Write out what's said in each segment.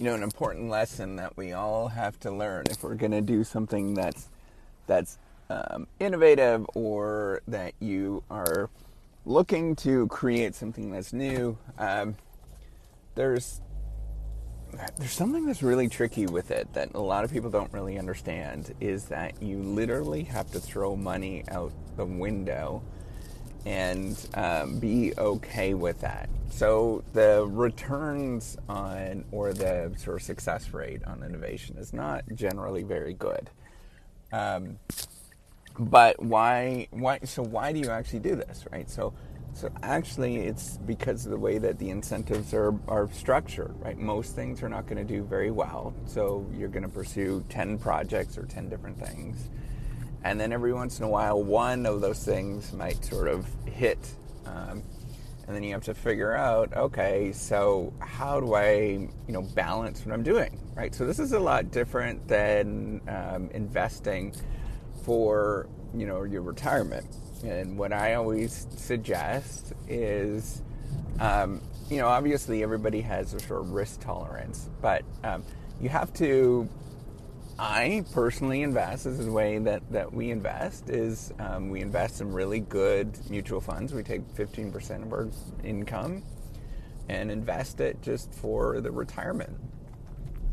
you know, an important lesson that we all have to learn if we're going to do something that's that's um, innovative or that you are looking to create something that's new. Um, there's there's something that's really tricky with it that a lot of people don't really understand is that you literally have to throw money out the window and um, be okay with that. So the returns on or the sort of success rate on innovation is not generally very good. Um, but why? Why? So why do you actually do this, right? So so actually, it's because of the way that the incentives are, are structured, right? Most things are not going to do very well. So you're going to pursue 10 projects or 10 different things. And then every once in a while, one of those things might sort of hit. Um, and then you have to figure out, okay, so how do I, you know, balance what I'm doing, right? So this is a lot different than um, investing for, you know, your retirement and what I always suggest is, um, you know, obviously everybody has a sort of risk tolerance, but um, you have to. I personally invest. This is the way that, that we invest. Is um, we invest in really good mutual funds. We take 15% of our income and invest it just for the retirement.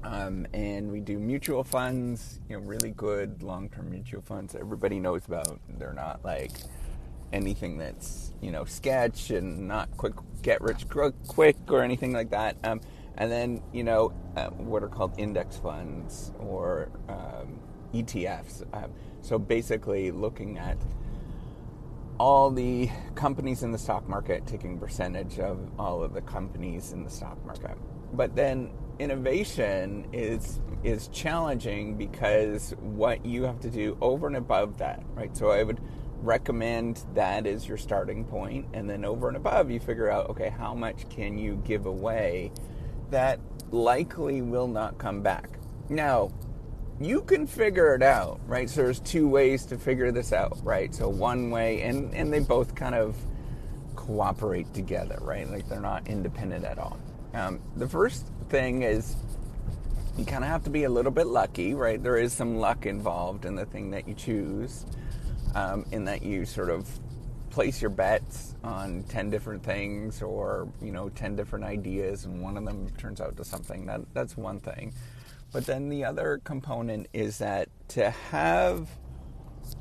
Um, and we do mutual funds, you know, really good long-term mutual funds everybody knows about. They're not like anything that's you know sketch and not quick get rich quick or anything like that. Um, and then you know uh, what are called index funds or um, ETFs. Um, so basically, looking at all the companies in the stock market, taking percentage of all of the companies in the stock market. But then innovation is is challenging because what you have to do over and above that, right? So I would recommend that as your starting point and then over and above you figure out okay how much can you give away that likely will not come back. Now you can figure it out right? So there's two ways to figure this out right? So one way and and they both kind of cooperate together right? Like they're not independent at all. Um, the first thing is you kind of have to be a little bit lucky right? There is some luck involved in the thing that you choose um, in that you sort of place your bets on 10 different things or you know 10 different ideas and one of them turns out to something that that's one thing. But then the other component is that to have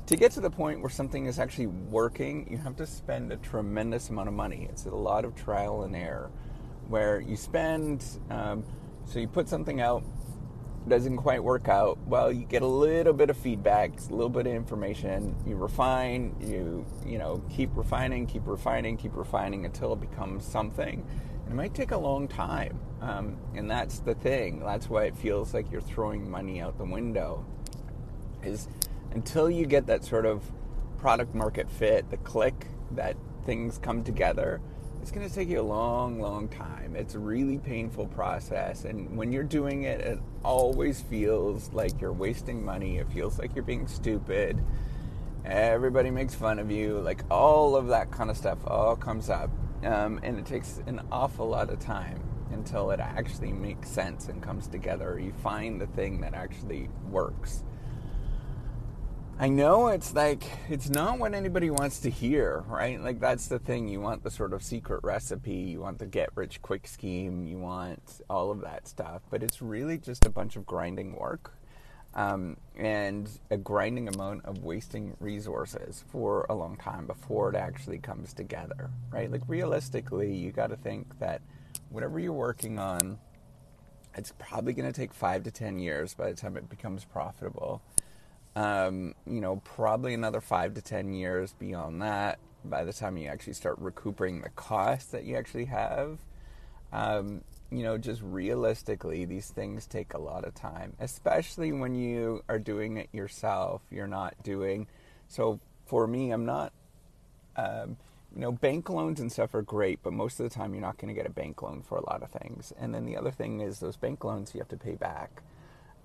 to get to the point where something is actually working you have to spend a tremendous amount of money. It's a lot of trial and error where you spend um, so you put something out doesn't quite work out, well, you get a little bit of feedback, a little bit of information. You refine, you you know, keep refining, keep refining, keep refining until it becomes something. And it might take a long time, um, and that's the thing. That's why it feels like you're throwing money out the window. Is until you get that sort of product market fit, the click that things come together it's going to take you a long, long time. It's a really painful process. And when you're doing it, it always feels like you're wasting money. It feels like you're being stupid. Everybody makes fun of you. Like all of that kind of stuff all comes up. Um, and it takes an awful lot of time until it actually makes sense and comes together. You find the thing that actually works. I know it's like it's not what anybody wants to hear, right? Like that's the thing. You want the sort of secret recipe, you want the get rich quick scheme, you want all of that stuff, but it's really just a bunch of grinding work. Um, and a grinding amount of wasting resources for a long time before it actually comes together, right? Like realistically, you got to think that whatever you're working on, it's probably going to take five to ten years by the time it becomes profitable um, you know, probably another five to ten years beyond that, by the time you actually start recouping the cost that you actually have. Um, you know, just realistically, these things take a lot of time, especially when you are doing it yourself. You're not doing so. For me, I'm not. Um, you know, bank loans and stuff are great, but most of the time you're not going to get a bank loan for a lot of things. And then the other thing is those bank loans you have to pay back.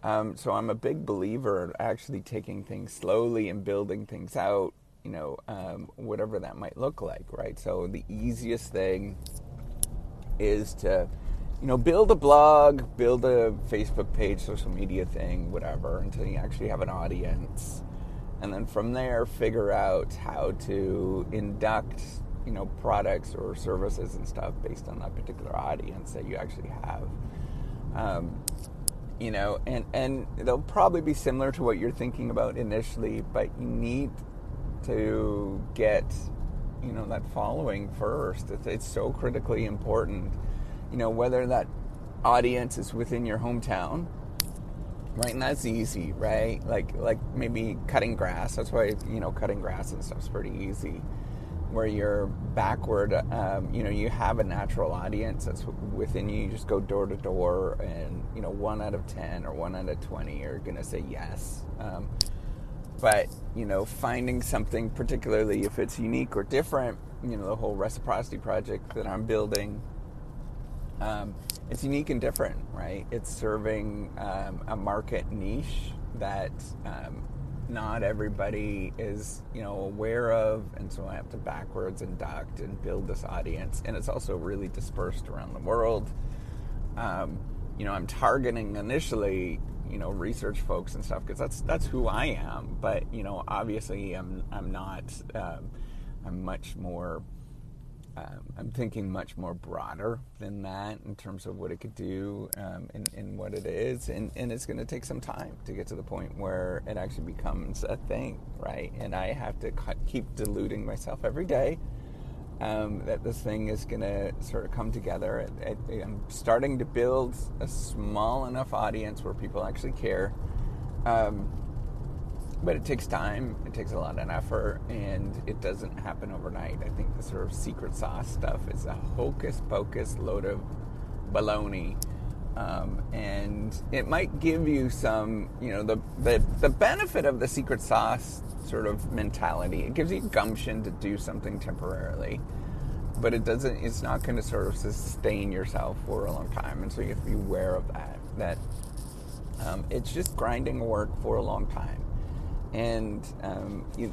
Um, so I'm a big believer in actually taking things slowly and building things out, you know, um, whatever that might look like, right? So the easiest thing is to you know, build a blog, build a Facebook page, social media thing, whatever, until you actually have an audience. And then from there, figure out how to induct, you know, products or services and stuff based on that particular audience that you actually have. Um, you know, and, and they'll probably be similar to what you're thinking about initially, but you need to get, you know, that following first. It's, it's so critically important you know, whether that audience is within your hometown, right? And that's easy, right? Like, like maybe cutting grass. That's why you know cutting grass and stuff's pretty easy. Where you're backward, um, you know, you have a natural audience that's within you. You just go door to door, and you know, one out of ten or one out of twenty are gonna say yes. Um, but you know, finding something, particularly if it's unique or different, you know, the whole reciprocity project that I'm building um, it's unique and different, right? It's serving um, a market niche that um, not everybody is, you know, aware of, and so I have to backwards induct and build this audience. And it's also really dispersed around the world. Um, you know, I'm targeting initially, you know, research folks and stuff because that's that's who I am. But you know, obviously, I'm I'm not. Um, I'm much more um, I'm thinking much more broader than that in terms of what it could do um, and, and, what it is. And, and it's going to take some time to get to the point where it actually becomes a thing, right? And I have to keep deluding myself every day um, that this thing is going to sort of come together. I, am starting to build a small enough audience where people actually care. Um, but it takes time, it takes a lot of effort, and it doesn't happen overnight. I think the sort of secret sauce stuff is a hocus pocus load of baloney. Um, and it might give you some, you know, the, the the benefit of the secret sauce sort of mentality. It gives you gumption to do something temporarily, but it doesn't. It's not going to sort of sustain yourself for a long time, and so you have to be aware of that. That um, it's just grinding work for a long time and um, you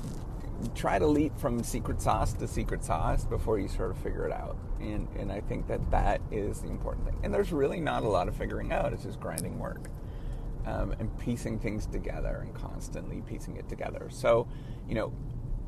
try to leap from secret sauce to secret sauce before you sort of figure it out. And, and I think that that is the important thing. And there's really not a lot of figuring out, it's just grinding work um, and piecing things together and constantly piecing it together. So, you know,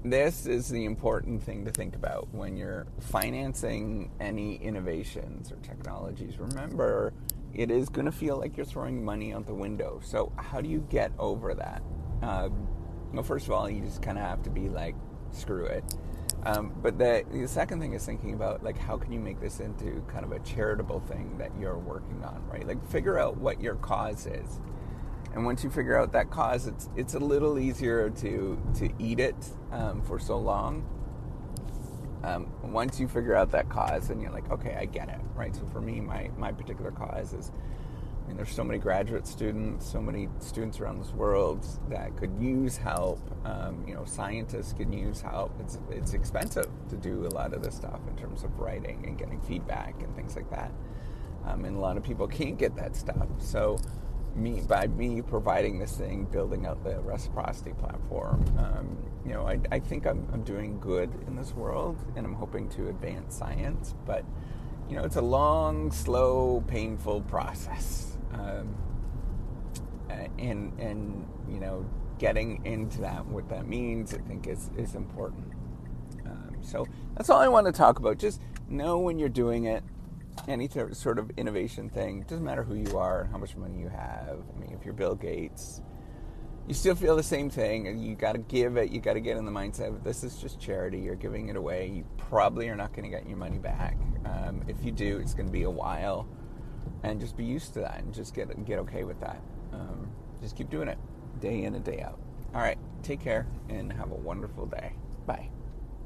this is the important thing to think about when you're financing any innovations or technologies. Remember, it is going to feel like you're throwing money out the window. So, how do you get over that? Um, well, first of all, you just kind of have to be like, screw it. Um, but the, the second thing is thinking about like how can you make this into kind of a charitable thing that you're working on, right? Like figure out what your cause is, and once you figure out that cause, it's it's a little easier to to eat it um, for so long. Um, once you figure out that cause, and you're like, okay, I get it, right? So for me, my my particular cause is mean, there's so many graduate students, so many students around this world that could use help. Um, you know, scientists can use help. It's it's expensive to do a lot of this stuff in terms of writing and getting feedback and things like that. Um, and a lot of people can't get that stuff. So, me by me providing this thing, building out the reciprocity platform, um, you know, I, I think I'm, I'm doing good in this world, and I'm hoping to advance science, but you know, it's a long, slow, painful process um, and and you know getting into that what that means I think is is important. Um, so that's all I want to talk about. Just know when you're doing it. Any sort of innovation thing doesn't matter who you are, how much money you have. I mean, if you're Bill Gates, you still feel the same thing, and you got to give it. You got to get in the mindset of this is just charity. You're giving it away. You probably are not going to get your money back. Um, if you do, it's going to be a while and just be used to that and just get get okay with that. Um, just keep doing it day in and day out. All right, take care and have a wonderful day. Bye.